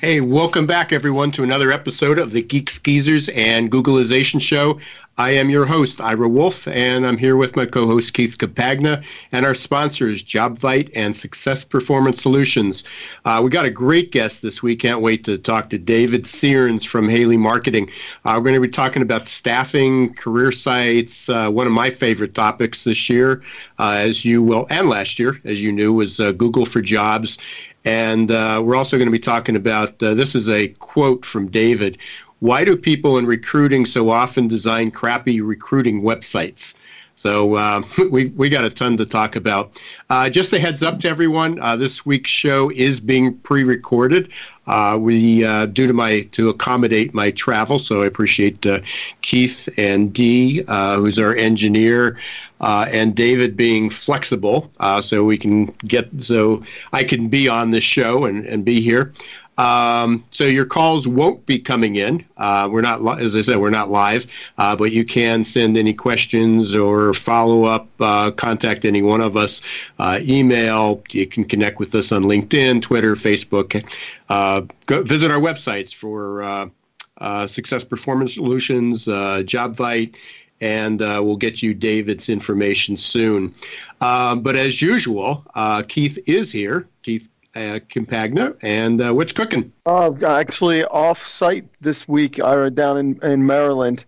Hey, welcome back, everyone, to another episode of the Geeks Geezers and Googlization Show. I am your host, Ira Wolfe, and I'm here with my co host, Keith Capagna, and our sponsors, JobVite and Success Performance Solutions. Uh, we got a great guest this week. Can't wait to talk to David Searns from Haley Marketing. Uh, we're going to be talking about staffing, career sites, uh, one of my favorite topics this year, uh, as you will, and last year, as you knew, was uh, Google for Jobs. And uh, we're also going to be talking about uh, this is a quote from David. Why do people in recruiting so often design crappy recruiting websites? So uh, we we got a ton to talk about. Uh, just a heads up to everyone: uh, this week's show is being pre-recorded. Uh, we uh, due to my to accommodate my travel, so I appreciate uh, Keith and Dee, who's our engineer, and David being flexible, so we can get so I can be on this show and, and be here. Um, so your calls won't be coming in. Uh, we're not, as I said, we're not live, uh, but you can send any questions or follow up. Uh, contact any one of us. Uh, email. You can connect with us on LinkedIn, Twitter, Facebook. Uh, go visit our websites for uh, Success Performance Solutions, JobVite and uh, we'll get you David's information soon. Uh, but as usual, uh, Keith is here. Keith uh, Campagna, and uh, what's cooking? Uh, actually, off site this week. I down in, in Maryland,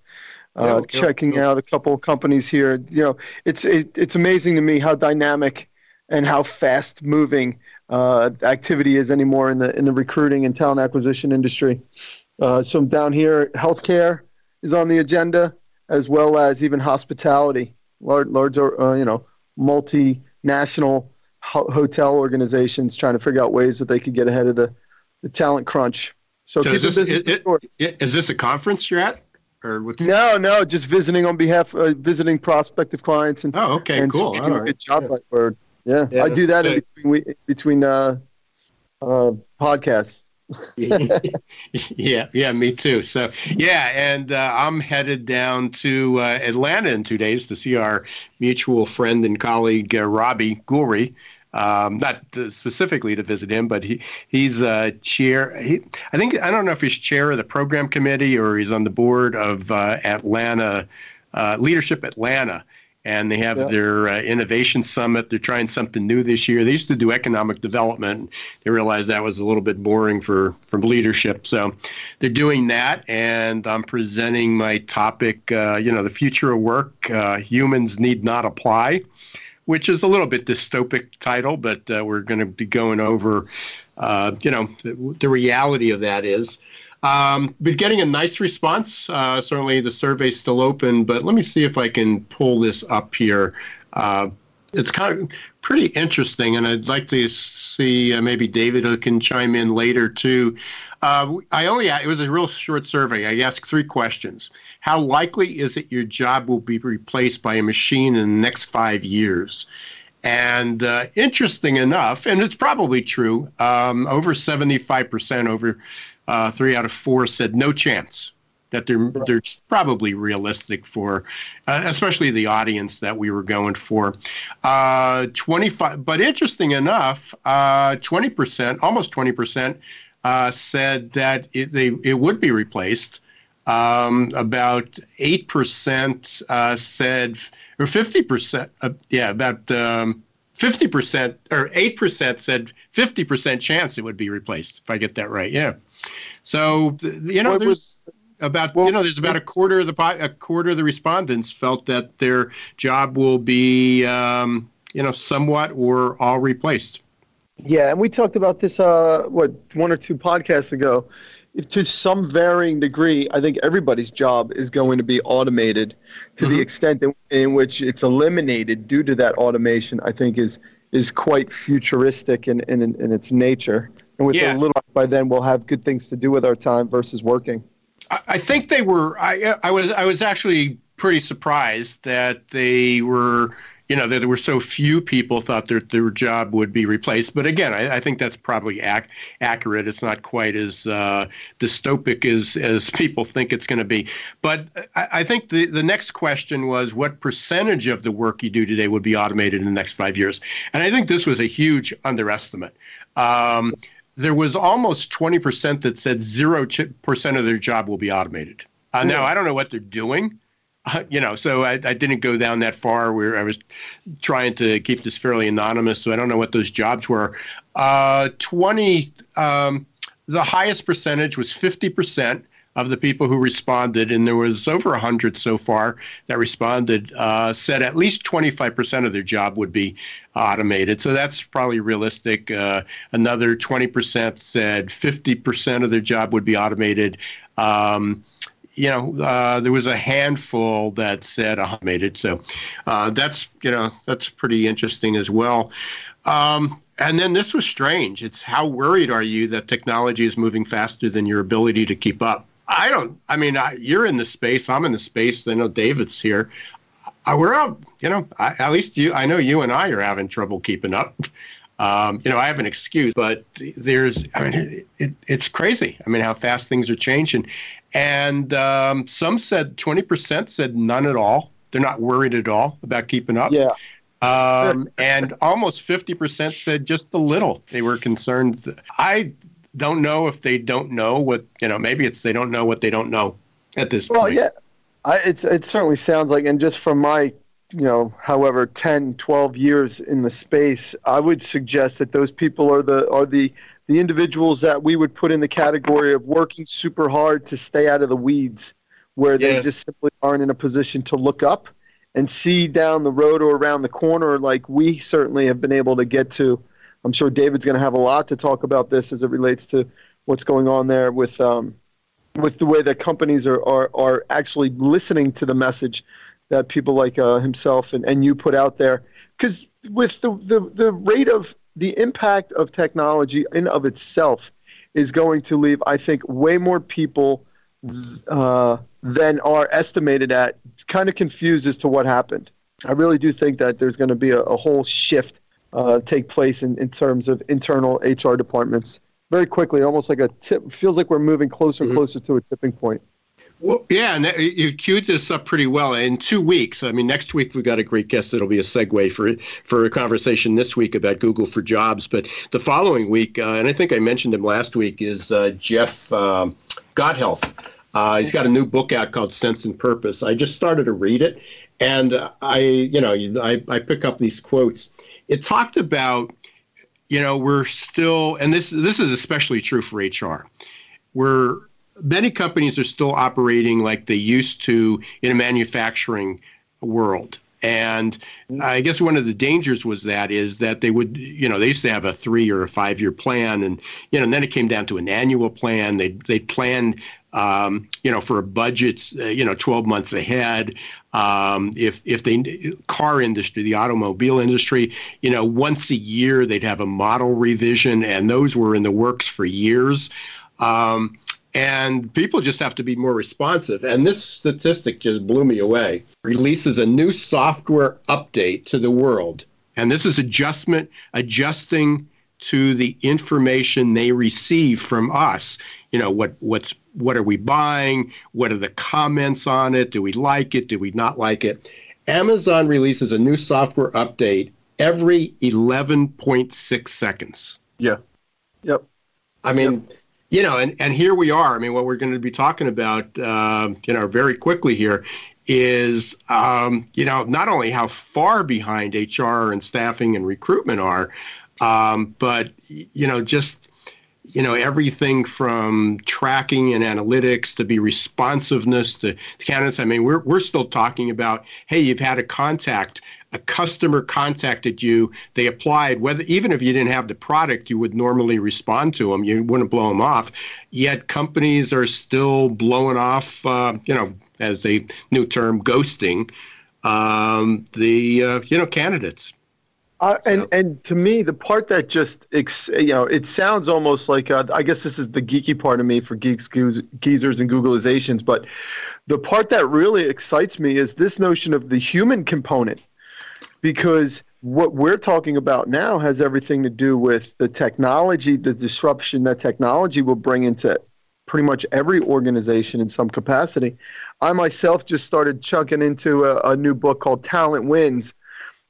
uh, checking out a couple of companies here. You know, it's it, it's amazing to me how dynamic and how fast moving uh, activity is anymore in the in the recruiting and talent acquisition industry. Uh, so down here, healthcare is on the agenda, as well as even hospitality, large, large uh, you know, multinational ho- hotel organizations trying to figure out ways that they could get ahead of the, the talent crunch. So, so is, this, it, it, is this a conference you're at? Or what's no, no, just visiting on behalf, uh, visiting prospective clients and oh, okay, and cool, All right. good job yeah. word. Yeah, yeah, I do that in between between uh, uh, podcasts. yeah, yeah, me too. So, yeah, and uh, I'm headed down to uh, Atlanta in two days to see our mutual friend and colleague uh, Robbie Gulry. Um, not specifically to visit him, but he he's uh, chair. He, I think I don't know if he's chair of the program committee or he's on the board of uh, Atlanta uh, Leadership Atlanta and they have yeah. their uh, innovation summit. They're trying something new this year. They used to do economic development. They realized that was a little bit boring for for leadership, so they're doing that. And I'm presenting my topic. Uh, you know, the future of work. Uh, humans need not apply, which is a little bit dystopic title, but uh, we're going to be going over. Uh, you know, the, the reality of that is. Um, been getting a nice response. Uh, certainly, the survey's still open, but let me see if I can pull this up here. It's kind of pretty interesting, and I'd like to see uh, maybe David who can chime in later too. Uh, I only it was a real short survey. I asked three questions: How likely is it your job will be replaced by a machine in the next five years? And uh, interesting enough, and it's probably true, um, over 75%, over uh, three out of four said no chance that they're they're probably realistic for, uh, especially the audience that we were going for. Uh, Twenty five, but interesting enough, uh, twenty percent, almost twenty percent, uh, said that it, they it would be replaced. Um, about eight percent uh, said, or fifty percent, yeah, about. Um, 50% or 8% said 50% chance it would be replaced if i get that right yeah so you know, there's about well, you know, there's about a quarter of the a quarter of the respondents felt that their job will be um, you know somewhat or all replaced. Yeah, and we talked about this uh, what one or two podcasts ago. If to some varying degree, I think everybody's job is going to be automated to mm-hmm. the extent in, in which it's eliminated due to that automation. I think is is quite futuristic in, in, in its nature and with yeah. a little by then we'll have good things to do with our time versus working. I, I think they were. I I was I was actually pretty surprised that they were you know, there, there, were so few people thought their their job would be replaced. But again, I, I think that's probably ac- accurate. It's not quite as uh, dystopic as as people think it's going to be. But I, I, think the the next question was what percentage of the work you do today would be automated in the next five years? And I think this was a huge underestimate. Um, there was almost 20% that said 0% of their job will be automated. Uh, now, I don't know what they're doing. Uh, you know, so I, I, didn't go down that far where I was trying to keep this fairly anonymous. So I don't know what those jobs were. Uh, 20, um, the highest percentage was 50% of the people who responded, and there was over 100 so far that responded, uh, said at least 25% of their job would be automated. So that's probably realistic. Uh, another 20% said 50% of their job would be automated. Um, you know, uh, there was a handful that said automated. So uh, that's, you know, that's pretty interesting as well. Um, and then this was strange. It's how worried are you that technology is moving faster than your ability to keep up? I don't, I mean, I, you're in the space, I'm in the space. I know David's here. Uh, we're out, you know, I, at least you, I know you and I are having trouble keeping up. Um, you know, I have an excuse, but there's, I mean, it, it, it's crazy. I mean, how fast things are changing. And um, some said 20% said none at all. They're not worried at all about keeping up. Yeah. Um, and almost 50% said just a little. They were concerned. I don't know if they don't know what, you know, maybe it's they don't know what they don't know at this well, point. Well, yeah. I, it's, it certainly sounds like, and just from my, you know, however, 10, 12 years in the space, I would suggest that those people are the, are the, the individuals that we would put in the category of working super hard to stay out of the weeds, where yeah. they just simply aren't in a position to look up and see down the road or around the corner like we certainly have been able to get to. I'm sure David's going to have a lot to talk about this as it relates to what's going on there with um, with the way that companies are, are, are actually listening to the message that people like uh, himself and, and you put out there. Because with the, the, the rate of the impact of technology in of itself is going to leave, I think, way more people uh, than are estimated at kind of confused as to what happened. I really do think that there's going to be a, a whole shift uh, take place in, in terms of internal HR departments very quickly, almost like a tip. Feels like we're moving closer and mm-hmm. closer to a tipping point. Well, yeah, and that, you queued this up pretty well. In two weeks, I mean, next week we've got a great guest that'll be a segue for for a conversation this week about Google for Jobs. But the following week, uh, and I think I mentioned him last week, is uh, Jeff um. Uh, he's got a new book out called Sense and Purpose. I just started to read it, and I, you know, I, I pick up these quotes. It talked about, you know, we're still, and this this is especially true for HR. We're many companies are still operating like they used to in a manufacturing world. And I guess one of the dangers was that is that they would, you know, they used to have a three or a five year plan, and you know, and then it came down to an annual plan. They they planned, um, you know, for a budget, uh, you know, 12 months ahead. Um, if if the car industry, the automobile industry, you know, once a year they'd have a model revision, and those were in the works for years. Um, and people just have to be more responsive. And this statistic just blew me away. Releases a new software update to the world. And this is adjustment, adjusting to the information they receive from us. You know, what what's what are we buying? What are the comments on it? Do we like it? Do we not like it? Amazon releases a new software update every 11.6 seconds. Yeah. Yep. I mean, yep you know, and, and here we are. I mean, what we're going to be talking about, uh, you know, very quickly here is, um, you know, not only how far behind HR and staffing and recruitment are, um, but, you know, just, you know, everything from tracking and analytics to be responsiveness to candidates. I mean, we're, we're still talking about, hey, you've had a contact a customer contacted you, they applied, whether even if you didn't have the product, you would normally respond to them. You wouldn't blow them off. Yet companies are still blowing off, uh, you know, as a new term, ghosting um, the uh, you know candidates. Uh, so. And and to me, the part that just you know, it sounds almost like uh, I guess this is the geeky part of me for geeks, geezers, and Googlizations. But the part that really excites me is this notion of the human component, because what we're talking about now has everything to do with the technology, the disruption that technology will bring into pretty much every organization in some capacity. I myself just started chunking into a, a new book called Talent Wins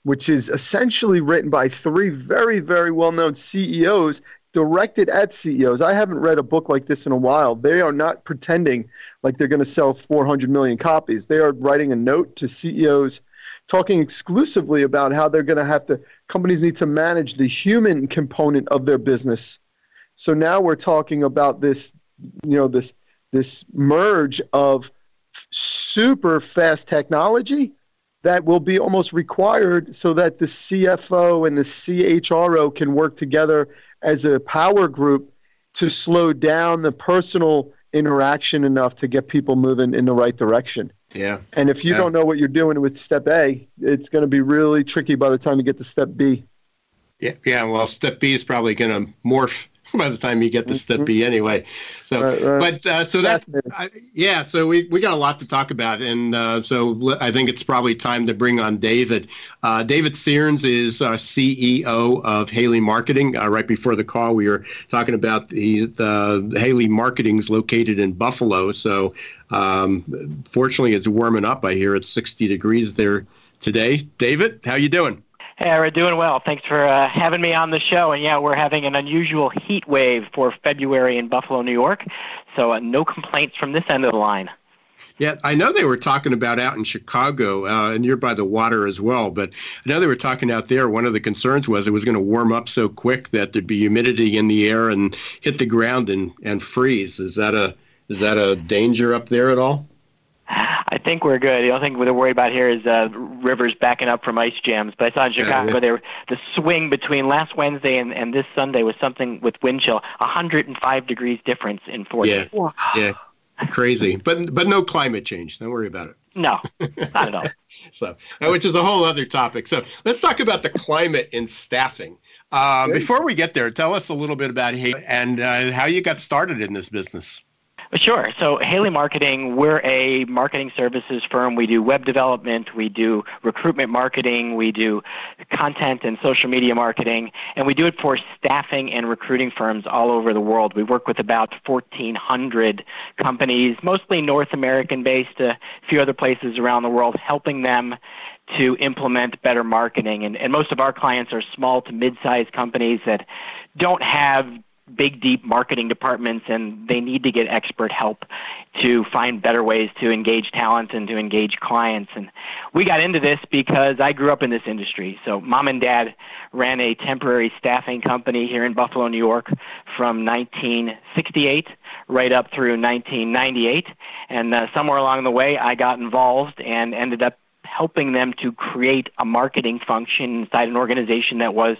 which is essentially written by three very, very well known CEOs directed at CEOs. I haven't read a book like this in a while. They are not pretending like they're going to sell 400 million copies. They are writing a note to CEOs talking exclusively about how they're going to have to, companies need to manage the human component of their business. So now we're talking about this, you know, this, this merge of super fast technology that will be almost required so that the CFO and the CHRO can work together as a power group to slow down the personal interaction enough to get people moving in the right direction. Yeah. And if you yeah. don't know what you're doing with step A, it's going to be really tricky by the time you get to step B. Yeah, yeah. Well, step B is probably going to morph by the time you get to step B anyway. So, right, right. but uh, so that's uh, yeah. So we, we got a lot to talk about, and uh, so I think it's probably time to bring on David. Uh, David Searns is CEO of Haley Marketing. Uh, right before the call, we were talking about the, the Haley Marketing's located in Buffalo. So um, fortunately, it's warming up. I hear it's 60 degrees there today. David, how you doing? Hey, we're doing well. Thanks for uh, having me on the show. And yeah, we're having an unusual heat wave for February in Buffalo, New York. So uh, no complaints from this end of the line. Yeah, I know they were talking about out in Chicago, uh, and you're by the water as well. But I know they were talking out there. One of the concerns was it was going to warm up so quick that there'd be humidity in the air and hit the ground and, and freeze. Is that a is that a danger up there at all? I think we're good. The only thing we're worried about here is uh, rivers backing up from ice jams. But I saw in Chicago, yeah, yeah. the swing between last Wednesday and, and this Sunday was something with wind chill, 105 degrees difference in four yeah. days. Wow. Yeah, crazy. But but no climate change. Don't worry about it. No, not at all. so, which is a whole other topic. So let's talk about the climate in staffing. Uh, before we get there, tell us a little bit about Haley and uh, how you got started in this business. Sure. So Haley Marketing, we're a marketing services firm. We do web development, we do recruitment marketing, we do content and social media marketing, and we do it for staffing and recruiting firms all over the world. We work with about 1,400 companies, mostly North American based, a few other places around the world, helping them to implement better marketing. And, and most of our clients are small to mid-sized companies that don't have big, deep marketing departments, and they need to get expert help to find better ways to engage talent and to engage clients. And we got into this because I grew up in this industry. So, mom and dad ran a temporary staffing company here in Buffalo, New York from 1968 right up through 1998. And uh, somewhere along the way, I got involved and ended up helping them to create a marketing function inside an organization that was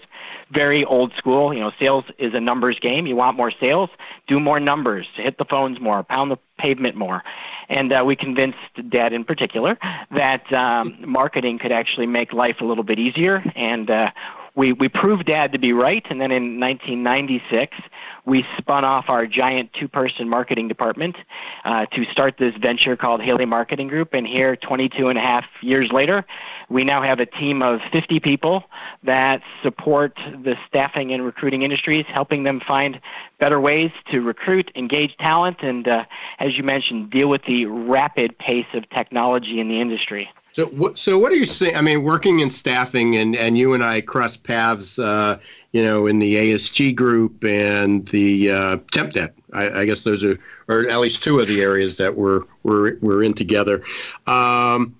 very old school. You know, sales is a numbers game. You want more sales, do more numbers, hit the phones more, pound the pavement more. And uh, we convinced Dad in particular that um, marketing could actually make life a little bit easier. And uh, we, we proved Dad to be right. And then in 1996, we spun off our giant two person marketing department uh, to start this venture called Haley Marketing Group. And here, 22 and a half years later, we now have a team of 50 people that support the staffing and recruiting industries, helping them find better ways to recruit, engage talent, and, uh, as you mentioned, deal with the rapid pace of technology in the industry. So, what, so what are you saying? I mean, working in staffing, and, and you and I cross paths, uh, you know, in the ASG group and the uh, TempNet. I, I, guess those are, or at least two of the areas that we're we're we're in together. Um,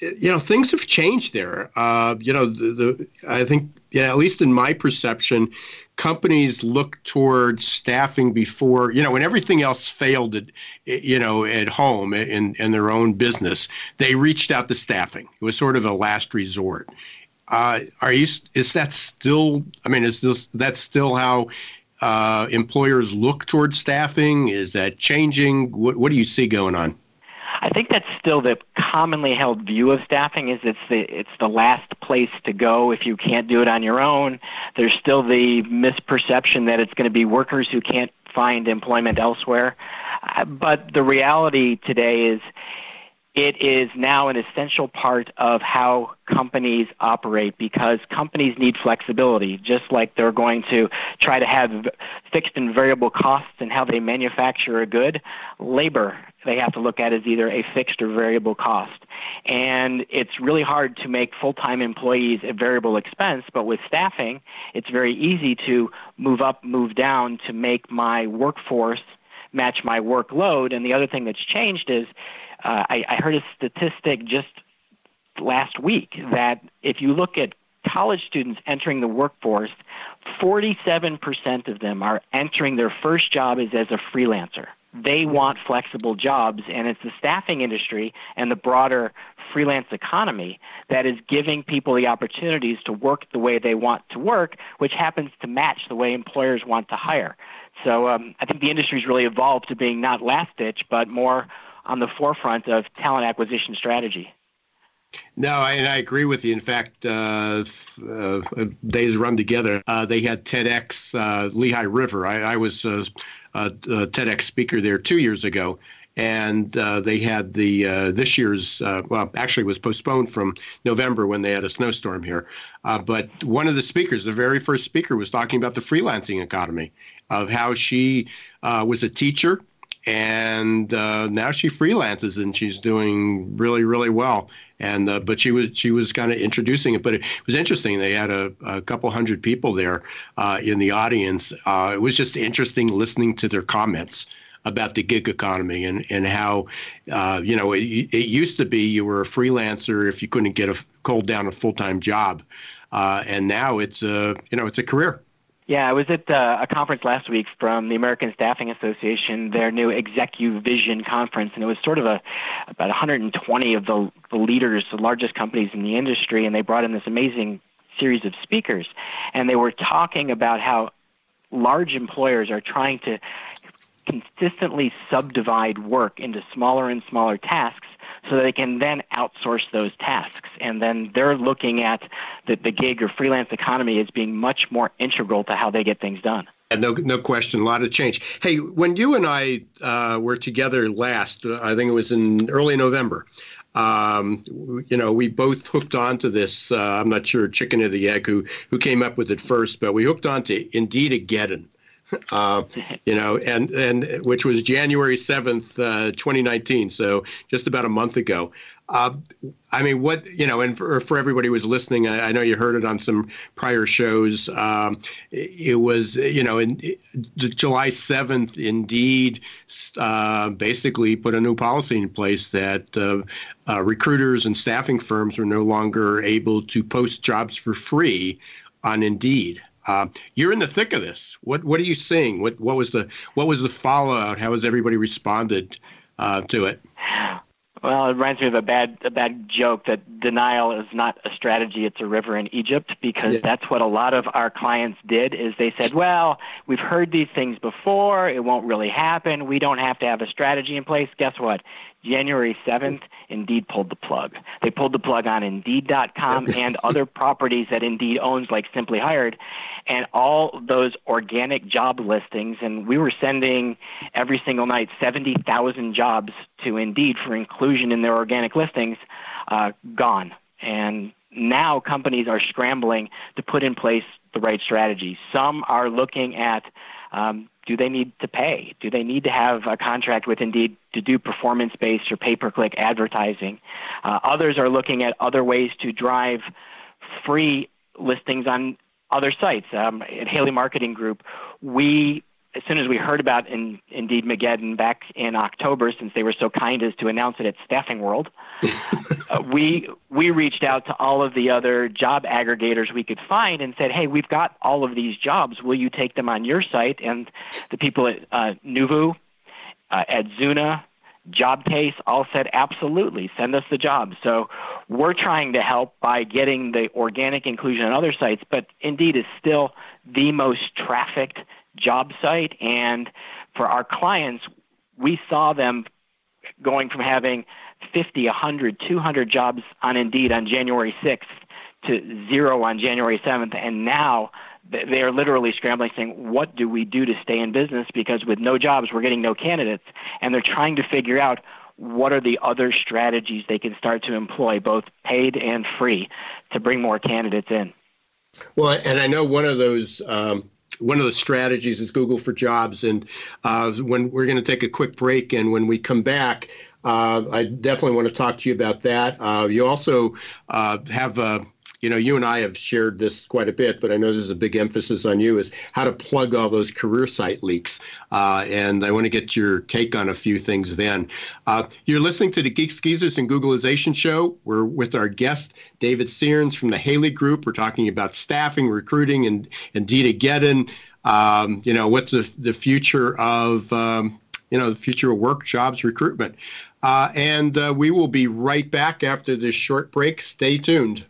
you know, things have changed there. Uh, you know, the, the I think, yeah, at least in my perception, companies look towards staffing before you know when everything else failed at you know at home in in their own business they reached out to staffing. It was sort of a last resort. Uh, are you is that still i mean is this that still how uh, employers look towards staffing? Is that changing? What, what do you see going on I think that's still the commonly held view of staffing is it's the it's the last place to go if you can't do it on your own. There's still the misperception that it's going to be workers who can't find employment elsewhere. Uh, but the reality today is it is now an essential part of how companies operate because companies need flexibility, just like they're going to try to have fixed and variable costs in how they manufacture a good. Labor they have to look at is either a fixed or variable cost. And it's really hard to make full time employees a variable expense, but with staffing, it's very easy to move up, move down to make my workforce match my workload. And the other thing that's changed is uh, I, I heard a statistic just last week that if you look at college students entering the workforce, 47% of them are entering their first job as, as a freelancer. They want flexible jobs, and it's the staffing industry and the broader freelance economy that is giving people the opportunities to work the way they want to work, which happens to match the way employers want to hire. So um, I think the industry's really evolved to being not last ditch, but more on the forefront of talent acquisition strategy. No, and I agree with you. In fact, uh, uh, days run together. Uh, they had TEDx uh, Lehigh River. I, I was uh, TEDx speaker there two years ago, and uh, they had the this year's well, actually, was postponed from November when they had a snowstorm here. but one of the speakers, the very first speaker, was talking about the freelancing economy, of how she was a teacher and uh, now she freelances and she's doing really really well. And uh, but she was she was kind of introducing it but it was interesting. They had a, a couple hundred people there uh, in the audience. Uh, it was just interesting listening to their comments about the gig economy and and how uh, you know it, it used to be you were a freelancer if you couldn't get a hold down a full-time job. Uh, and now it's a you know it's a career yeah, I was at uh, a conference last week from the American Staffing Association, their new Executive Vision conference, and it was sort of a about 120 of the, the leaders, the largest companies in the industry, and they brought in this amazing series of speakers, and they were talking about how large employers are trying to consistently subdivide work into smaller and smaller tasks so they can then outsource those tasks. And then they're looking at the, the gig or freelance economy as being much more integral to how they get things done. And No, no question. A lot of change. Hey, when you and I uh, were together last, I think it was in early November. Um, you know, we both hooked onto this. Uh, I'm not sure chicken or the egg who who came up with it first, but we hooked onto Indeed-ageddon uh, you know, and and which was January seventh, uh, 2019. So just about a month ago. Uh, I mean, what you know, and for, for everybody who was listening, I, I, know you heard it on some prior shows. Um, it, it, was, you know, in July seventh, Indeed uh, basically put a new policy in place that uh, uh, recruiters and staffing firms were no longer able to post jobs for free on Indeed. Uh, you're in the thick of this. What what are you seeing? What what was the what was the fallout? How has everybody responded uh, to it? Well, it reminds me of a bad a bad joke that denial is not a strategy; it's a river in Egypt. Because yeah. that's what a lot of our clients did. Is they said, "Well, we've heard these things before. It won't really happen. We don't have to have a strategy in place." Guess what? January 7th, Indeed pulled the plug. They pulled the plug on Indeed.com and other properties that Indeed owns, like Simply Hired, and all those organic job listings. And we were sending every single night 70,000 jobs to Indeed for inclusion in their organic listings, uh, gone. And now companies are scrambling to put in place the right strategy. Some are looking at um, do they need to pay? Do they need to have a contract with Indeed to do performance based or pay per click advertising? Uh, others are looking at other ways to drive free listings on other sites. Um, at Haley Marketing Group, we as soon as we heard about in, Indeed-mageddon back in October, since they were so kind as to announce it at Staffing World, uh, we we reached out to all of the other job aggregators we could find and said, "Hey, we've got all of these jobs. Will you take them on your site?" And the people at uh, Neuvoo, uh, at Zuna, Jobcase all said, "Absolutely, send us the jobs." So we're trying to help by getting the organic inclusion on other sites, but Indeed is still the most trafficked job site. And for our clients, we saw them going from having 50, 100, 200 jobs on Indeed on January 6th to zero on January 7th, and now they are literally scrambling saying, what do we do to stay in business? Because with no jobs, we're getting no candidates. And they're trying to figure out what are the other strategies they can start to employ, both paid and free, to bring more candidates in. Well, and I know one of those. Um, one of the strategies is Google for Jobs, and uh, when we're going to take a quick break, and when we come back, uh, I definitely want to talk to you about that. Uh, you also uh, have a you know, you and I have shared this quite a bit, but I know there's a big emphasis on you is how to plug all those career site leaks. Uh, and I want to get your take on a few things then. Uh, you're listening to the Geeks Geezers and Googlization show. We're with our guest, David Searns from the Haley Group. We're talking about staffing, recruiting, and Indeed Geddon. Um, you know, what's the, the future of, um, you know, the future of work, jobs, recruitment. Uh, and uh, we will be right back after this short break. Stay tuned.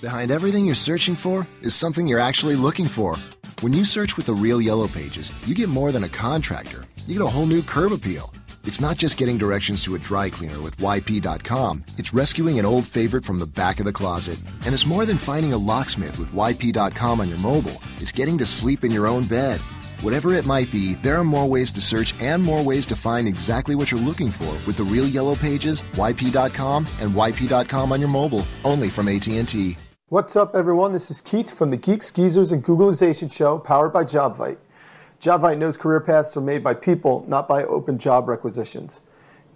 Behind everything you're searching for is something you're actually looking for. When you search with the real Yellow Pages, you get more than a contractor. You get a whole new curb appeal. It's not just getting directions to a dry cleaner with YP.com. It's rescuing an old favorite from the back of the closet. And it's more than finding a locksmith with YP.com on your mobile. It's getting to sleep in your own bed. Whatever it might be, there are more ways to search and more ways to find exactly what you're looking for with the real yellow pages, yp.com, and yp.com on your mobile, only from AT&T. What's up, everyone? This is Keith from the Geeks, Geezers, and Googlization Show, powered by JobVite. JobVite knows career paths are made by people, not by open job requisitions.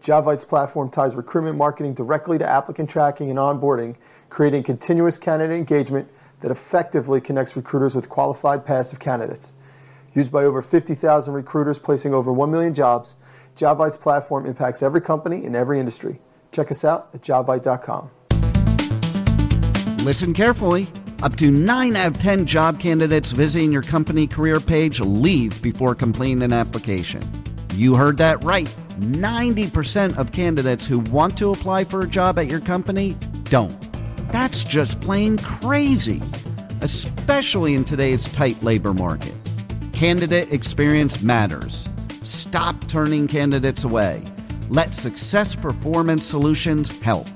JobVite's platform ties recruitment marketing directly to applicant tracking and onboarding, creating continuous candidate engagement that effectively connects recruiters with qualified passive candidates. Used by over 50,000 recruiters placing over 1 million jobs, JobVite's platform impacts every company in every industry. Check us out at jobvite.com. Listen carefully. Up to 9 out of 10 job candidates visiting your company career page leave before completing an application. You heard that right. 90% of candidates who want to apply for a job at your company don't. That's just plain crazy, especially in today's tight labor market. Candidate experience matters. Stop turning candidates away. Let Success Performance Solutions help.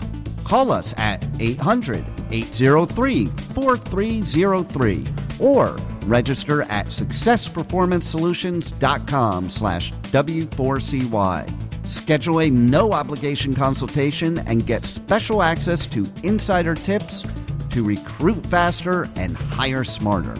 Call us at 800 803 4303 or register at successperformancesolutions.com slash W4CY. Schedule a no obligation consultation and get special access to insider tips to recruit faster and hire smarter.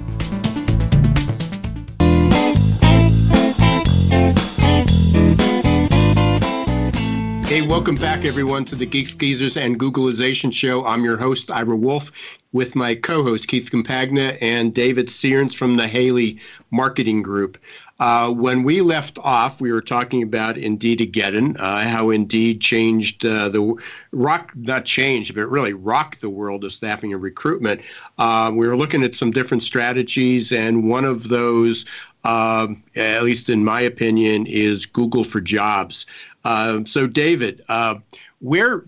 Hey, welcome back, everyone, to the Geeks, Geezers, and Googlization Show. I'm your host, Ira Wolfe, with my co host, Keith Compagna, and David Searns from the Haley Marketing Group. Uh, when we left off, we were talking about Indeed-A-Geddon, uh, how Indeed changed uh, the rock, not changed, but really rocked the world of staffing and recruitment. Uh, we were looking at some different strategies, and one of those, um, at least in my opinion, is Google for Jobs. Um, so, David, uh, where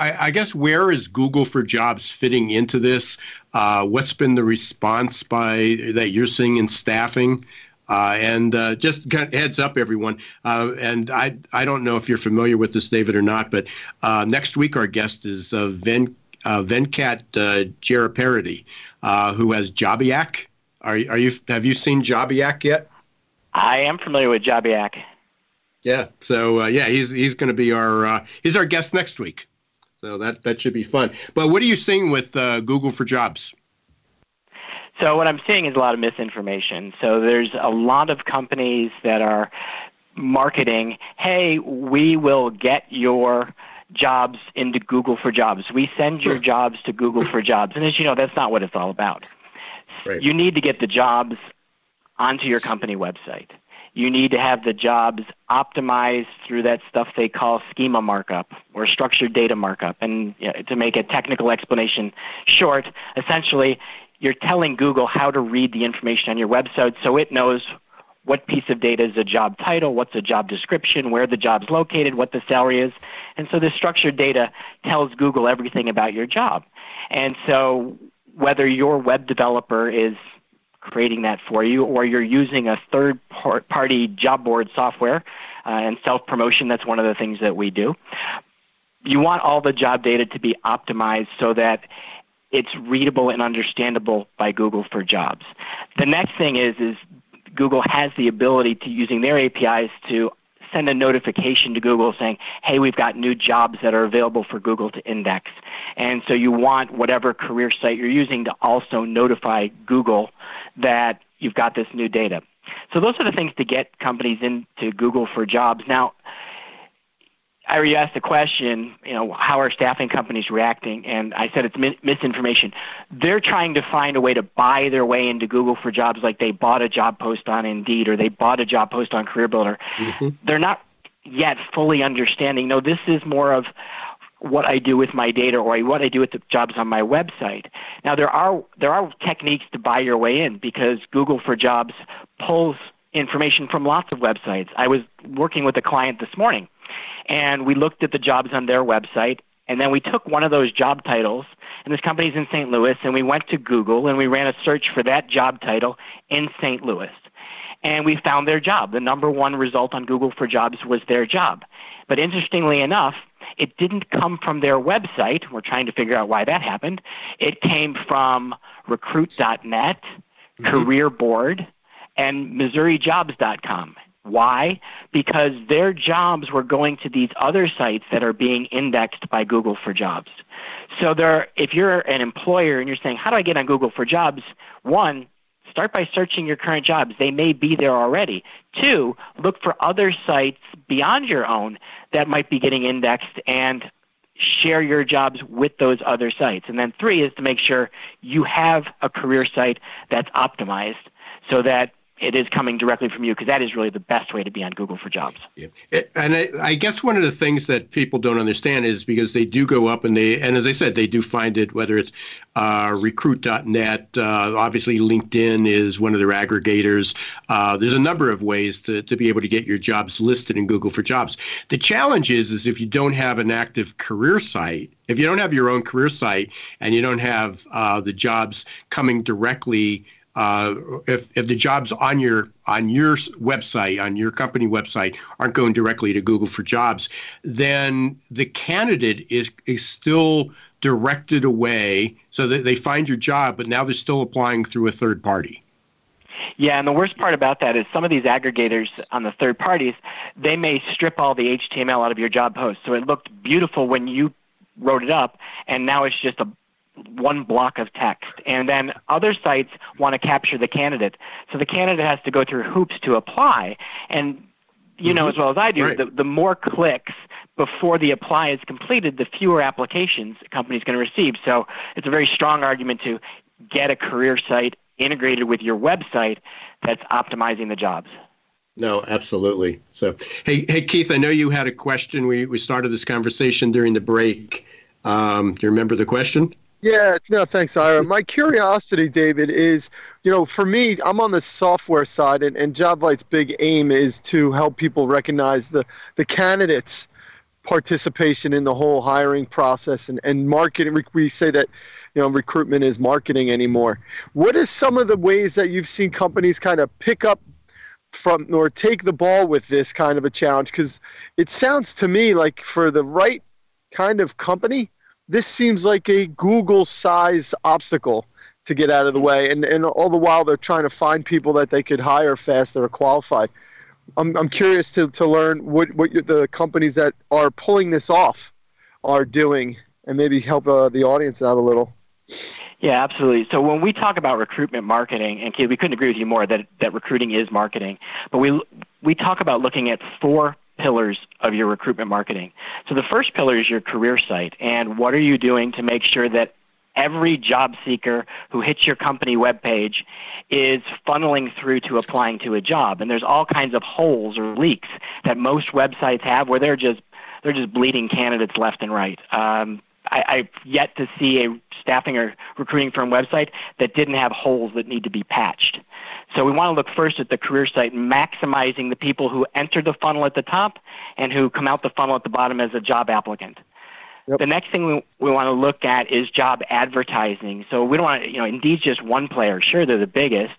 I, guess where is Google for Jobs fitting into this? Uh, what's been the response by that you're seeing in staffing? Uh, and uh, just kind of heads up, everyone. Uh, and I I don't know if you're familiar with this, David, or not, but uh, next week our guest is uh, Ven, Venkat uh, who has Jobiak. Are, are you have you seen Jobiak yet? I am familiar with Jobiak. Yeah. So uh, yeah, he's he's going to be our uh, he's our guest next week. So that that should be fun. But what are you seeing with uh, Google for Jobs? So what I'm seeing is a lot of misinformation. So there's a lot of companies that are marketing, "Hey, we will get your jobs into Google for Jobs. We send your jobs to Google for Jobs." And as you know, that's not what it's all about. Right. You need to get the jobs onto your company website you need to have the jobs optimized through that stuff they call schema markup or structured data markup. And you know, to make a technical explanation short, essentially, you're telling Google how to read the information on your website so it knows what piece of data is a job title, what's a job description, where the job's located, what the salary is. And so this structured data tells Google everything about your job. And so whether your web developer is creating that for you or you're using a third party job board software uh, and self promotion. That's one of the things that we do. You want all the job data to be optimized so that it's readable and understandable by Google for Jobs. The next thing is is Google has the ability to using their APIs to send a notification to Google saying, "Hey, we've got new jobs that are available for Google to index." And so you want whatever career site you're using to also notify Google that you've got this new data. So those are the things to get companies into Google for Jobs. Now, I already asked the question, you know, how are staffing companies reacting? And I said it's mi- misinformation. They're trying to find a way to buy their way into Google for jobs like they bought a job post on Indeed or they bought a job post on CareerBuilder. Mm-hmm. They're not yet fully understanding, no, this is more of what I do with my data or what I do with the jobs on my website. Now there are there are techniques to buy your way in because Google for Jobs pulls information from lots of websites. I was working with a client this morning and we looked at the jobs on their website and then we took one of those job titles and this company's in St. Louis and we went to Google and we ran a search for that job title in St. Louis. And we found their job. The number one result on Google for Jobs was their job. But interestingly enough, it didn't come from their website. We're trying to figure out why that happened. It came from recruit.net, mm-hmm. Career Board, and MissouriJobs.com. Why? Because their jobs were going to these other sites that are being indexed by Google for Jobs. So there, if you're an employer and you're saying, "How do I get on Google for Jobs?" One, start by searching your current jobs. They may be there already. Two, look for other sites beyond your own that might be getting indexed and share your jobs with those other sites. And then three is to make sure you have a career site that's optimized so that it is coming directly from you because that is really the best way to be on Google for Jobs. Yeah. And I, I, guess one of the things that people don't understand is because they do go up and they, and as I said, they do find it, whether it's uh, recruit.net, uh, obviously LinkedIn is one of their aggregators. Uh, there's a number of ways to, to be able to get your jobs listed in Google for Jobs. The challenge is, is if you don't have an active career site, if you don't have your own career site and you don't have uh, the jobs coming directly uh, if, if the jobs on your on your website on your company website aren't going directly to Google for Jobs, then the candidate is is still directed away so that they find your job, but now they're still applying through a third party. Yeah, and the worst part about that is some of these aggregators on the third parties, they may strip all the HTML out of your job post. So it looked beautiful when you wrote it up, and now it's just a one block of text. And then other sites want to capture the candidate. So the candidate has to go through hoops to apply. And you mm-hmm. know as well as I do, right. the, the more clicks before the apply is completed, the fewer applications a company is going to receive. So it's a very strong argument to get a career site integrated with your website that's optimizing the jobs. No, absolutely. So, hey, hey, Keith, I know you had a question. We we started this conversation during the break. Um, do you remember the question? Yeah, no, thanks, Ira. My curiosity, David, is you know, for me, I'm on the software side, and, and JobVite's big aim is to help people recognize the, the candidates' participation in the whole hiring process and, and marketing. We say that, you know, recruitment is marketing anymore. What are some of the ways that you've seen companies kind of pick up from or take the ball with this kind of a challenge? Because it sounds to me like for the right kind of company, this seems like a Google size obstacle to get out of the way. And, and all the while, they're trying to find people that they could hire fast that are qualified. I'm, I'm curious to, to learn what, what the companies that are pulling this off are doing and maybe help uh, the audience out a little. Yeah, absolutely. So when we talk about recruitment marketing, and we couldn't agree with you more that, that recruiting is marketing, but we, we talk about looking at four pillars of your recruitment marketing. So the first pillar is your career site, and what are you doing to make sure that every job seeker who hits your company webpage is funneling through to applying to a job. And there's all kinds of holes or leaks that most websites have where they're just they're just bleeding candidates left and right. Um, I, I've yet to see a staffing or recruiting firm website that didn't have holes that need to be patched. So we want to look first at the career site, maximizing the people who enter the funnel at the top and who come out the funnel at the bottom as a job applicant. Yep. The next thing we, we want to look at is job advertising. So we don't want to, you know, Indeed's just one player. Sure, they're the biggest,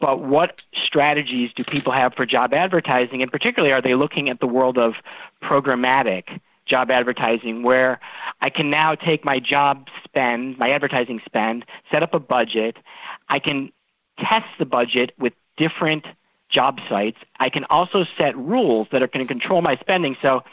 but what strategies do people have for job advertising? And particularly, are they looking at the world of programmatic job advertising where I can now take my job spend, my advertising spend, set up a budget. I can test the budget with different job sites. I can also set rules that are going to control my spending. So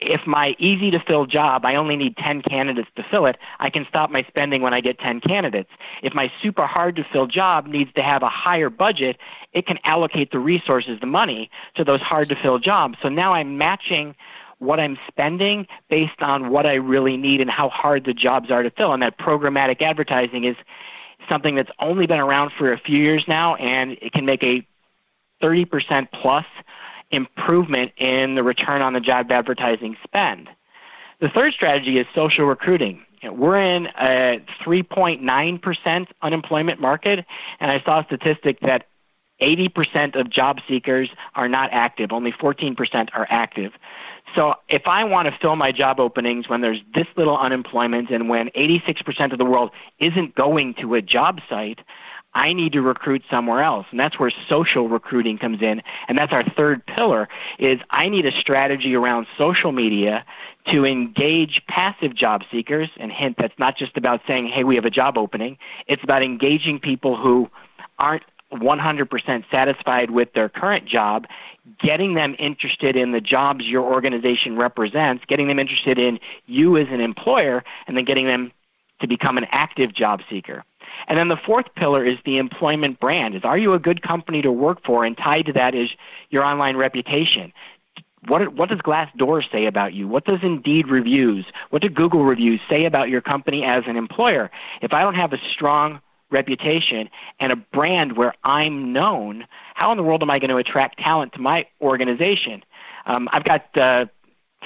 if my easy to fill job, I only need 10 candidates to fill it, I can stop my spending when I get 10 candidates. If my super hard to fill job needs to have a higher budget, it can allocate the resources, the money, to those hard to fill jobs. So now I'm matching what I'm spending based on what I really need and how hard the jobs are to fill. And that programmatic advertising is something that's only been around for a few years now, and it can make a 30% plus improvement in the return on the job advertising spend. The third strategy is social recruiting. We're in a 3.9% unemployment market, and I saw a statistic that 80% of job seekers are not active, only 14% are active. So if I want to fill my job openings when there's this little unemployment and when 86% of the world isn't going to a job site, I need to recruit somewhere else. And that's where social recruiting comes in. And that's our third pillar is I need a strategy around social media to engage passive job seekers. And hint, that's not just about saying, hey, we have a job opening. It's about engaging people who aren't 100% satisfied with their current job, getting them interested in the jobs your organization represents, getting them interested in you as an employer, and then getting them to become an active job seeker. And then the fourth pillar is the employment brand. Is are you a good company to work for? And tied to that is your online reputation. What, what does Glassdoor say about you? What does Indeed reviews? What do Google reviews say about your company as an employer? If I don't have a strong reputation and a brand where I'm known, how in the world am I going to attract talent to my organization? Um, I've got uh,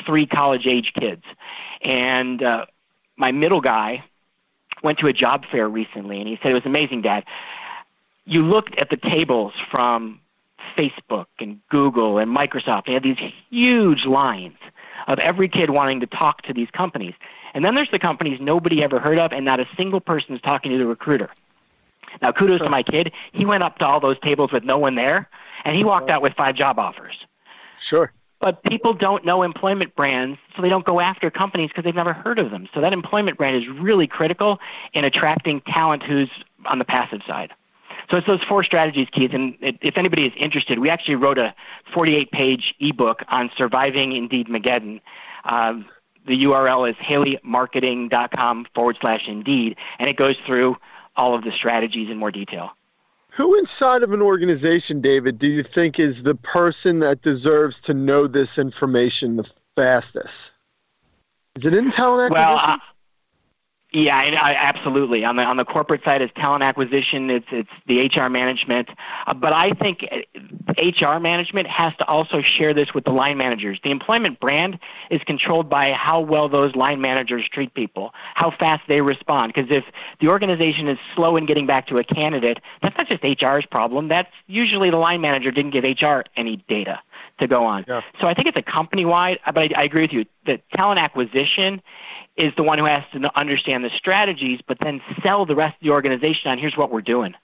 three college age kids, and uh, my middle guy went to a job fair recently, and he said it was amazing, Dad. You looked at the tables from Facebook and Google and Microsoft. They had these huge lines of every kid wanting to talk to these companies. And then there's the companies nobody ever heard of, and not a single person is talking to the recruiter. Now, kudos sure. to my kid. He went up to all those tables with no one there, and he walked out with five job offers. Sure. But people don't know employment brands, so they don't go after companies because they've never heard of them. So that employment brand is really critical in attracting talent who's on the passive side. So it's those four strategies, Keith. And if anybody is interested, we actually wrote a 48-page ebook on surviving Indeed Mageddon. Um, the URL is haleymarketing.com forward slash Indeed, and it goes through all of the strategies in more detail. Who inside of an organization, David, do you think is the person that deserves to know this information the fastest? Is it in talent acquisition? Well, yeah, I, I, absolutely. On the on the corporate side, it's talent acquisition. It's it's the HR management. Uh, but I think HR uh, management has to also share this with the line managers. The employment brand is controlled by how well those line managers treat people, how fast they respond. Because if the organization is slow in getting back to a candidate, that's not just HR's problem. That's usually the line manager didn't give HR any data to go on. Yeah. So I think it's a company wide. But I, I agree with you. The talent acquisition is the one who has to understand the strategies, but then sell the rest of the organization on here's what we're doing.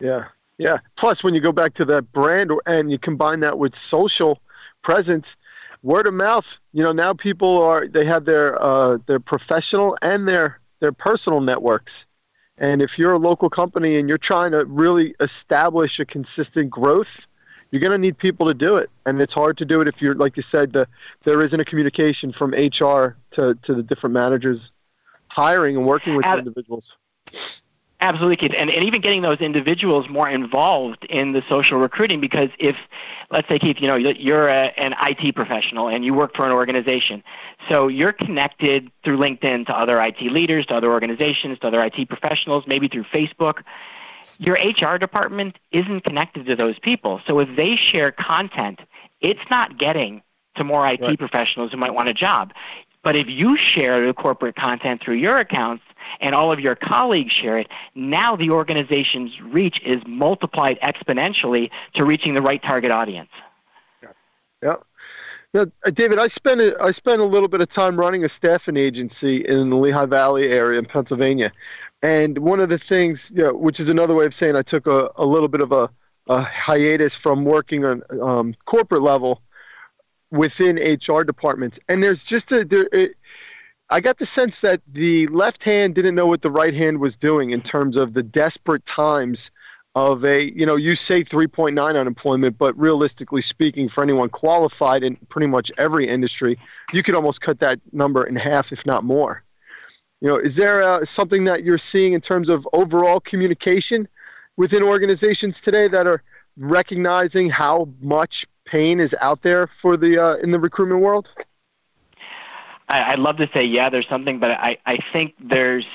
Yeah, yeah. Plus, when you go back to that brand and you combine that with social presence, word of mouth. You know, now people are they have their uh, their professional and their their personal networks. And if you're a local company and you're trying to really establish a consistent growth, you're going to need people to do it and it's hard to do it if you're like you said the, there isn't a communication from hr to, to the different managers hiring and working with Ab- individuals Absolutely, Keith. And, and even getting those individuals more involved in the social recruiting because if, let's say, Keith, you know, you're a, an IT professional and you work for an organization. So you're connected through LinkedIn to other IT leaders, to other organizations, to other IT professionals, maybe through Facebook your HR department isn't connected to those people. So if they share content, it's not getting to more IT right. professionals who might want a job. But if you share the corporate content through your accounts and all of your colleagues share it, now the organization's reach is multiplied exponentially to reaching the right target audience. Yeah. Now, uh, David, I spent a, I spent a little bit of time running a staffing agency in the Lehigh Valley area in Pennsylvania, and one of the things, you know, which is another way of saying I took a, a little bit of a, a hiatus from working on um, corporate level within HR departments, and there's just a there. It, I got the sense that the left hand didn't know what the right hand was doing in terms of the desperate times of a, you know, you say 3.9 unemployment, but realistically speaking, for anyone qualified in pretty much every industry, you could almost cut that number in half, if not more. You know, is there uh, something that you're seeing in terms of overall communication within organizations today that are recognizing how much pain is out there for the uh, in the recruitment world? I, I'd love to say yeah, there's something, but I, I think there's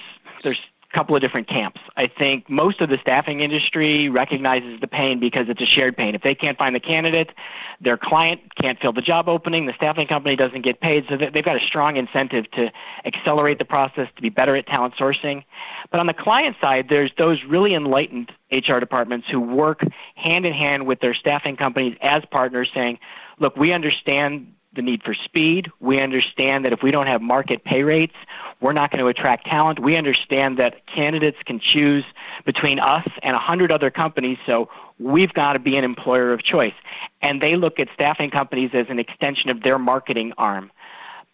there's couple of different camps. I think most of the staffing industry recognizes the pain because it's a shared pain. If they can't find the candidate, their client can't fill the job opening, the staffing company doesn't get paid, so they've got a strong incentive to accelerate the process, to be better at talent sourcing. But on the client side, there's those really enlightened HR departments who work hand in hand with their staffing companies as partners saying, look, we understand the need for speed. We understand that if we don't have market pay rates, we're not going to attract talent. We understand that candidates can choose between us and a hundred other companies, so we've got to be an employer of choice. And they look at staffing companies as an extension of their marketing arm.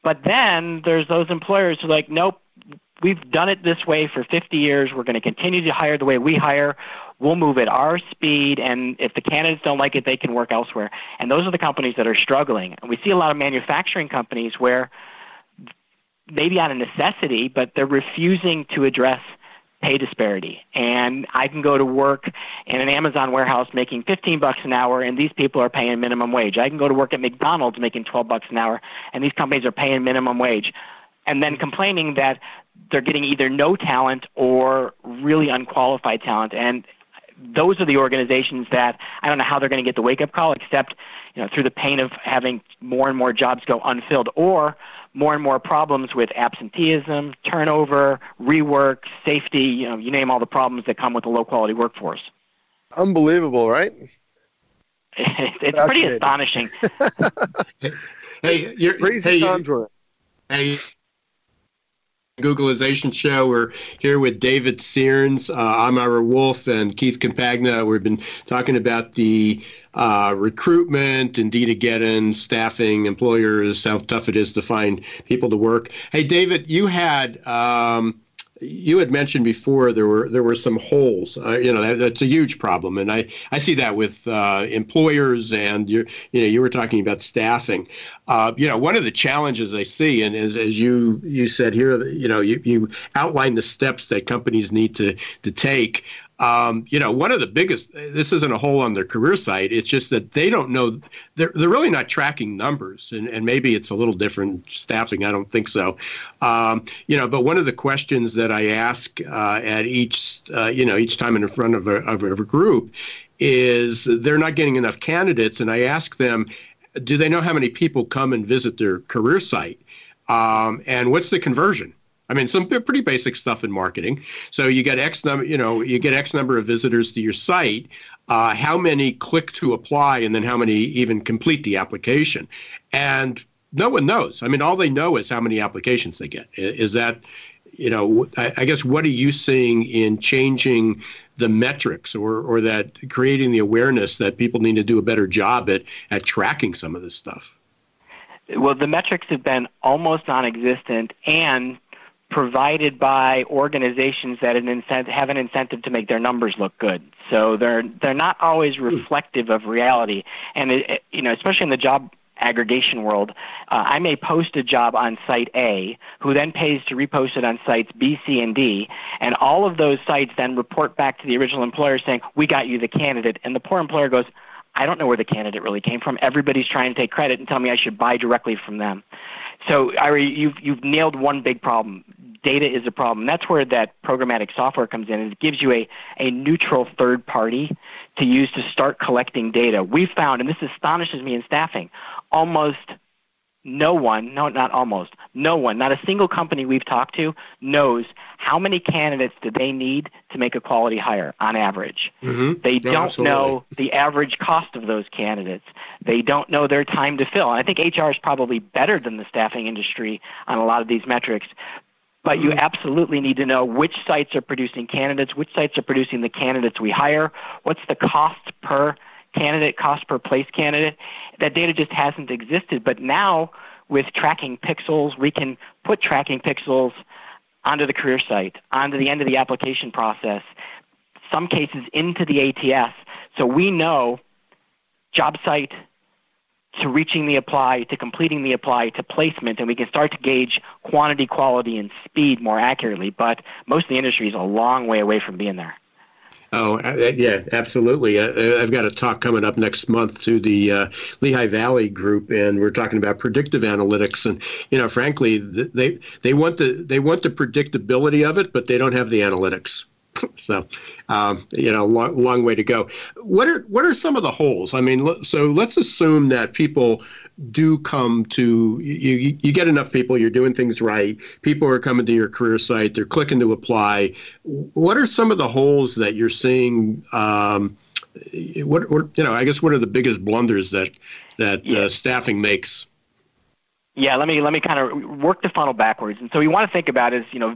But then there's those employers who are like, nope, we've done it this way for 50 years. We're going to continue to hire the way we hire. We'll move at our speed, and if the candidates don't like it, they can work elsewhere. And those are the companies that are struggling. And we see a lot of manufacturing companies where maybe out of necessity, but they're refusing to address pay disparity. And I can go to work in an Amazon warehouse making 15 bucks an hour and these people are paying minimum wage. I can go to work at McDonald's making 12 bucks an hour and these companies are paying minimum wage. And then complaining that they're getting either no talent or really unqualified talent. And those are the organizations that I don't know how they're going to get the wake up call, except you know through the pain of having more and more jobs go unfilled, or more and more problems with absenteeism, turnover, rework, safety. You know, you name all the problems that come with a low quality workforce. Unbelievable, right? it's pretty astonishing. hey, you're, Crazy hey, hey, Googlization show. We're here with David Searns. Uh, I'm Ira Wolfe and Keith Campagna. We've been talking about the uh, recruitment, Indeed-A-Geddon, staffing, employers, how tough it is to find people to work. Hey, David, you had. Um, you had mentioned before there were there were some holes. Uh, you know that, that's a huge problem, and I, I see that with uh, employers and you you know you were talking about staffing. Uh, you know one of the challenges I see, and as, as you you said here, you know you you outline the steps that companies need to to take um, you know, one of the biggest, this isn't a hole on their career site. It's just that they don't know, they're, they're really not tracking numbers. And, and maybe it's a little different staffing. I don't think so. Um, you know, but one of the questions that I ask uh, at each, uh, you know, each time in front of a, of a group is they're not getting enough candidates. And I ask them, do they know how many people come and visit their career site? Um, and what's the conversion? I mean, some pretty basic stuff in marketing. So you get X number, you know, you get X number of visitors to your site. Uh, how many click to apply, and then how many even complete the application? And no one knows. I mean, all they know is how many applications they get. Is that, you know, I, guess what are you seeing in changing the metrics or or that creating the awareness that people need to do a better job at at tracking some of this stuff? Well, the metrics have been almost non-existent, and provided by organizations that an have an incentive to make their numbers look good. So they're they're not always hmm. reflective of reality, and it, you know, especially in the job aggregation world, uh, I may post a job on site A, who then pays to repost it on sites B, C, and D, and all of those sites then report back to the original employer saying, "We got you the candidate," and the poor employer goes. I don't know where the candidate really came from. Everybody's trying to take credit and tell me I should buy directly from them. So, Ira, you've you've nailed one big problem data is a problem. That's where that programmatic software comes in. It gives you a, a neutral third party to use to start collecting data. We've found, and this astonishes me in staffing, almost no one, no, not almost, no one, not a single company we've talked to, knows how many candidates do they need to make a quality hire on average. Mm-hmm. They don't absolutely. know the average cost of those candidates. They don't know their time to fill. And I think HR is probably better than the staffing industry on a lot of these metrics. But you mm-hmm. absolutely need to know which sites are producing candidates, which sites are producing the candidates we hire, what's the cost per candidate, cost per place candidate. That data just hasn't existed. But now with tracking pixels, we can put tracking pixels onto the career site, onto the end of the application process, some cases into the ATS. So we know job site to reaching the apply, to completing the apply, to placement, and we can start to gauge quantity, quality, and speed more accurately. But most of the industry is a long way away from being there. Oh, uh, yeah, absolutely. Uh, I've got a talk coming up next month to the uh, Lehigh Valley group, and we're talking about predictive analytics. And you know, frankly, they they want the they want the predictability of it, but they don't have the analytics. So, um, you know, long, long way to go. What are what are some of the holes? I mean, so let's assume that people do come to you, you. You get enough people. You're doing things right. People are coming to your career site. They're clicking to apply. What are some of the holes that you're seeing? Um, what, what you know? I guess what are the biggest blunders that that uh, staffing makes? Yeah, let me let me kind of work the funnel backwards. And so we want to think about is you know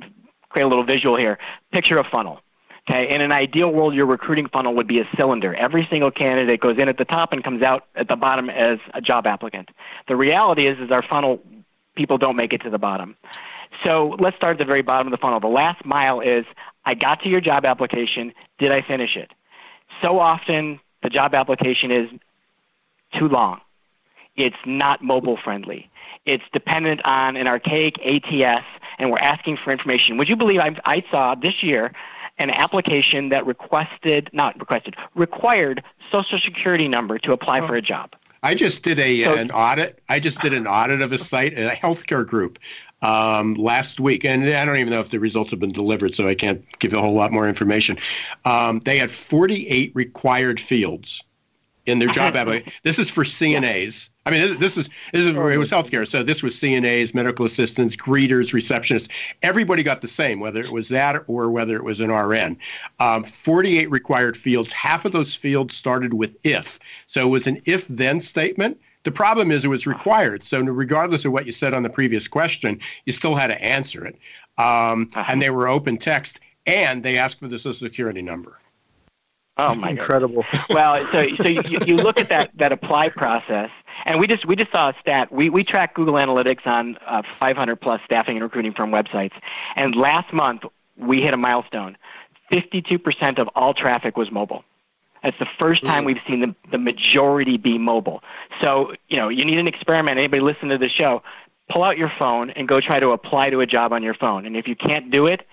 create a little visual here. Picture a funnel. Okay, in an ideal world, your recruiting funnel would be a cylinder. Every single candidate goes in at the top and comes out at the bottom as a job applicant. The reality is, is our funnel people don't make it to the bottom. So let's start at the very bottom of the funnel. The last mile is I got to your job application. Did I finish it? So often the job application is too long. It's not mobile friendly. It's dependent on an archaic ATS, and we're asking for information. Would you believe I, I saw this year an application that requested, not requested, required social security number to apply for a job? I just did a So- an audit. I just did an audit of a site, a healthcare group, um, last week, and I don't even know if the results have been delivered, so I can't give a whole lot more information. Um, they had 48 required fields in their job application. This is for CNAs. I mean, this, this is this is it was healthcare, so this was CNAs, medical assistants, greeters, receptionists. Everybody got the same, whether it was that or whether it was an RN. Um, 48 required fields. Half of those fields started with if, so it was an if-then statement. The problem is it was required. So regardless of what you said on the previous question, you still had to answer it. Um, and they were open text, and they asked for the social security number. Oh my god! Incredible. well, so so you, you look at that that apply process, and we just we just saw a stat. We we track Google Analytics on uh, 500 plus staffing and recruiting firm websites, and last month we hit a milestone. 52% of all traffic was mobile. That's the first time we've seen the, the majority be mobile. So, you know, you need an experiment. Anybody listen to the show, pull out your phone and go try to apply to a job on your phone. And if you can't do it,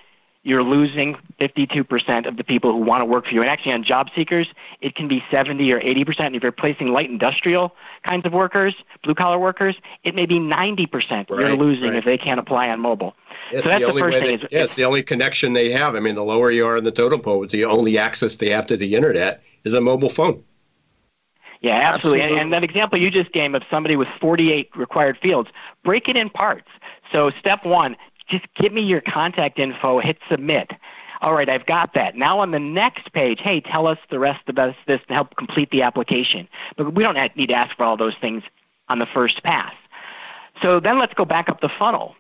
you're losing 52% of the people who want to work for you. And actually, on job seekers, it can be 70 or 80%. And if you're placing light industrial kinds of workers, blue collar workers, it may be 90% you're losing right. if they can't apply on mobile. It's so that's the, only first thing. they- is, yeah, it's the only connection they have. I mean, the lower you are in the totem pole, the only access they have to the internet is a mobile phone. Yeah, absolutely. And, Absolutely. and that example you just gave of somebody with 48 required fields, break it in parts. So step one, just give me your contact info, hit submit. All right, I've got that. Now on the next page, hey, tell us the rest us this to help complete the application. But we don't need to ask for all those things on the first pass. So then let's go back up the funnel.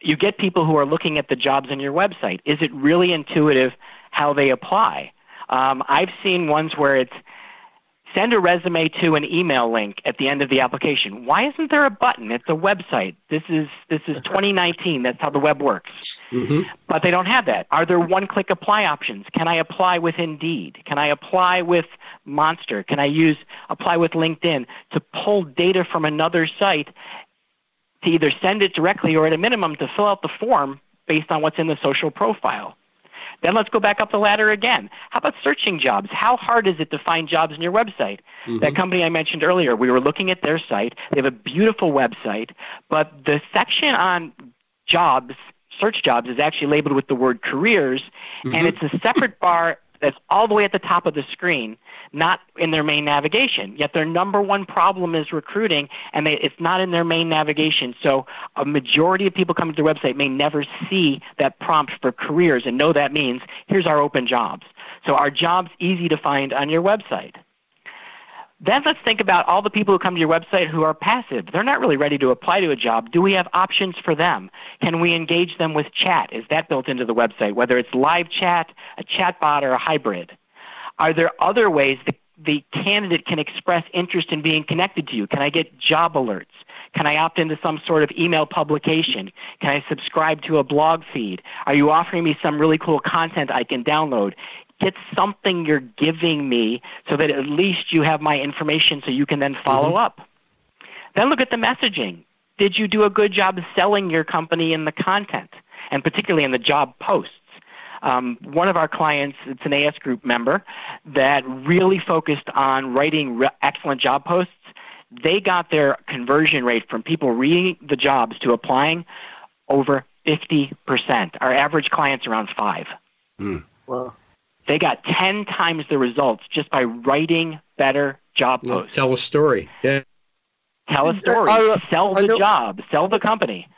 You get people who are looking at the jobs on your website. Is it really intuitive how they apply? Um, I've seen ones where it's send a resume to an email link at the end of the application. Why isn't there a button? It's a website. This is this is 2019. That's how the web works. Mm-hmm. But they don't have that. Are there one-click apply options? Can I apply with Indeed? Can I apply with Monster? Can I use apply with LinkedIn to pull data from another site to either send it directly or at a minimum to fill out the form based on what's in the social profile? Then let's go back up the ladder again. How about searching jobs? How hard is it to find jobs on your website? Mm-hmm. That company I mentioned earlier, we were looking at their site. They have a beautiful website, but the section on jobs, search jobs, is actually labeled with the word careers, and mm-hmm. it's a separate bar that's all the way at the top of the screen, not in their main navigation. Yet their number one problem is recruiting, and they, it's not in their main navigation. So a majority of people coming to their website may never see that prompt for careers and know that means here's our open jobs. So are jobs easy to find on your website? Then let's think about all the people who come to your website who are passive. They're not really ready to apply to a job. Do we have options for them? Can we engage them with chat? Is that built into the website, whether it's live chat, a chat bot, or a hybrid? Are there other ways the, the candidate can express interest in being connected to you? Can I get job alerts? Can I opt into some sort of email publication? Can I subscribe to a blog feed? Are you offering me some really cool content I can download? Get something you're giving me so that at least you have my information so you can then follow mm-hmm. up. Then look at the messaging. Did you do a good job selling your company in the content, and particularly in the job posts? Um, one of our clients, it's an AS Group member, that really focused on writing re- excellent job posts. They got their conversion rate from people reading the jobs to applying over 50%. Our average client's around 5 mm. Wow. They got 10 times the results just by writing better job posts. Tell a story. Yeah. Tell a story. Uh, sell the job. Sell the company.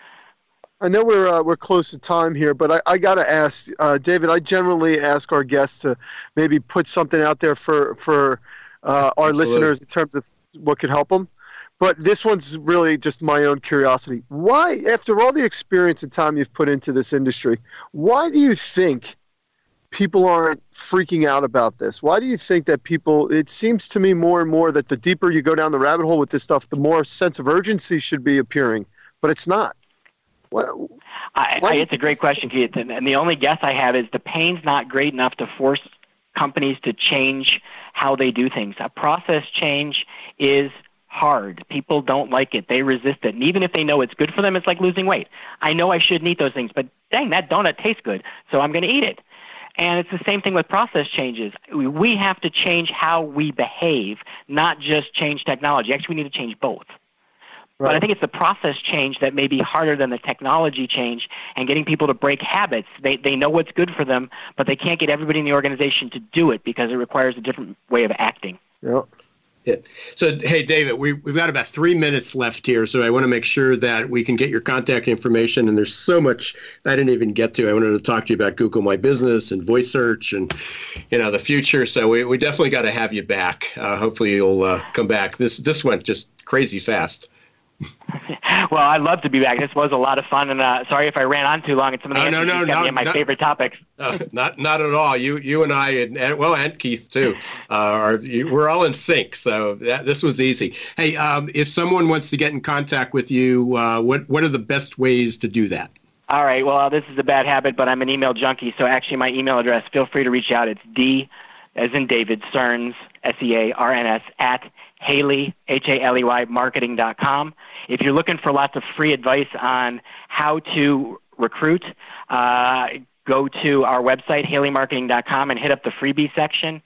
I know we're uh, we're close to time here, but I, I got to ask, uh, David. I generally ask our guests to maybe put something out there for for uh, our Absolutely. listeners in terms of what could help them. But this one's really just my own curiosity. Why, after all the experience and time you've put into this industry, why do you think people aren't freaking out about this? Why do you think that people, it seems to me more and more that the deeper you go down the rabbit hole with this stuff, the more sense of urgency should be appearing, but it's not. What, I, I, it's a great question, Keith. And, and the only guess I have is the pain's not great enough to force companies to change how they do things. A process change is hard. People don't like it. They resist it. And even if they know it's good for them, it's like losing weight. I know I shouldn't eat those things, but dang, that donut tastes good, so I'm going to eat it. And it's the same thing with process changes. We have to change how we behave, not just change technology. Actually, we need to change both. Right. But I think it's the process change that may be harder than the technology change and getting people to break habits. They, they know what's good for them, but they can't get everybody in the organization to do it because it requires a different way of acting. Yep. Yeah. So, hey, David, we, we've got about three minutes left here. So, I want to make sure that we can get your contact information. And there's so much I didn't even get to. I wanted to talk to you about Google My Business and voice search and, you know, the future. So, we, we definitely got to have you back. Uh, hopefully, you'll uh, come back. This, this went just crazy fast. Well, I'd love to be back. This was a lot of fun, and uh, sorry if I ran on too long. And some of the no, answers no, no, no, my not, favorite topics. Uh, not, not at all. You, you and I, and, and well, and Keith too, uh, are you, we're all in sync. So that, this was easy. Hey, um, if someone wants to get in contact with you, uh, what, what are the best ways to do that? All right. Well, this is a bad habit, but I'm an email junkie. So actually, my email address. Feel free to reach out. It's d, as in David Searns, S E A R N S at Haley, H A L E Y, marketing.com. If you're looking for lots of free advice on how to recruit, uh, go to our website, haleymarketing.com, and hit up the freebie section.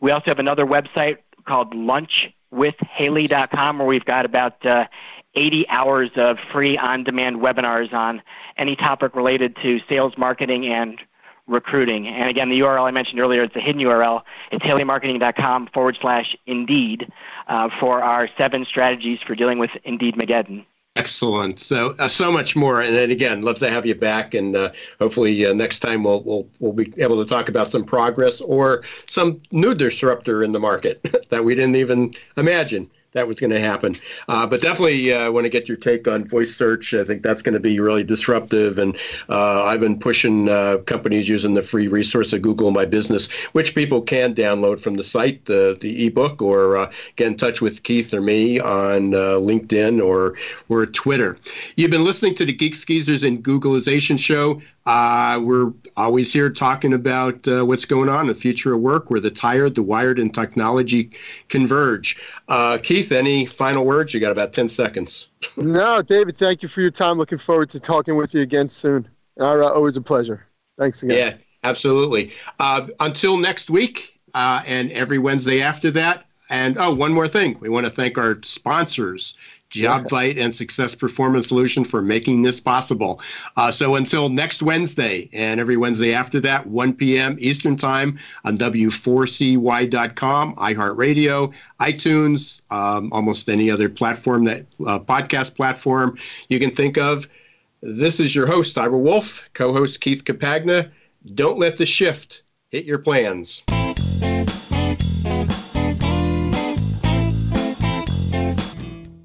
We also have another website called lunchwithhaley.com where we've got about uh, 80 hours of free on demand webinars on any topic related to sales, marketing, and recruiting. And again, the URL I mentioned earlier, it's a hidden URL. It's haleymarketing.com forward slash Indeed uh, for our seven strategies for dealing with Indeed Mageddon. Excellent. So uh, so much more, and then again, love to have you back, and uh, hopefully uh, next time we'll we'll we'll be able to talk about some progress or some new disruptor in the market that we didn't even imagine that was going to happen. Uh, but definitely uh, want to get your take on voice search. I think that's going to be really disruptive. And uh, I've been pushing uh, companies using the free resource of Google My Business, which people can download from the site, the, the ebook, or uh, get in touch with Keith or me on uh, LinkedIn or, or Twitter. You've been listening to the Geeks Geezers and Googlization show. Uh, we're always here talking about uh, what's going on in the future of work, where the tired, the wired, and technology converge. Uh, Keith, any final words? You got about 10 seconds. no, David, thank you for your time. Looking forward to talking with you again soon. always a pleasure. Thanks again. Yeah, absolutely. Uh, until next week uh, and every Wednesday after that. And oh, one more thing. We want to thank our sponsors JobVite and Success Performance Solution for making this possible. Uh, so until next Wednesday and every Wednesday after that, 1 p.m. Eastern Time on W4CY.com, iHeartRadio, iTunes, um, almost any other platform that uh, podcast platform you can think of. This is your host, Ira Wolfe, co host Keith Capagna. Don't let the shift hit your plans.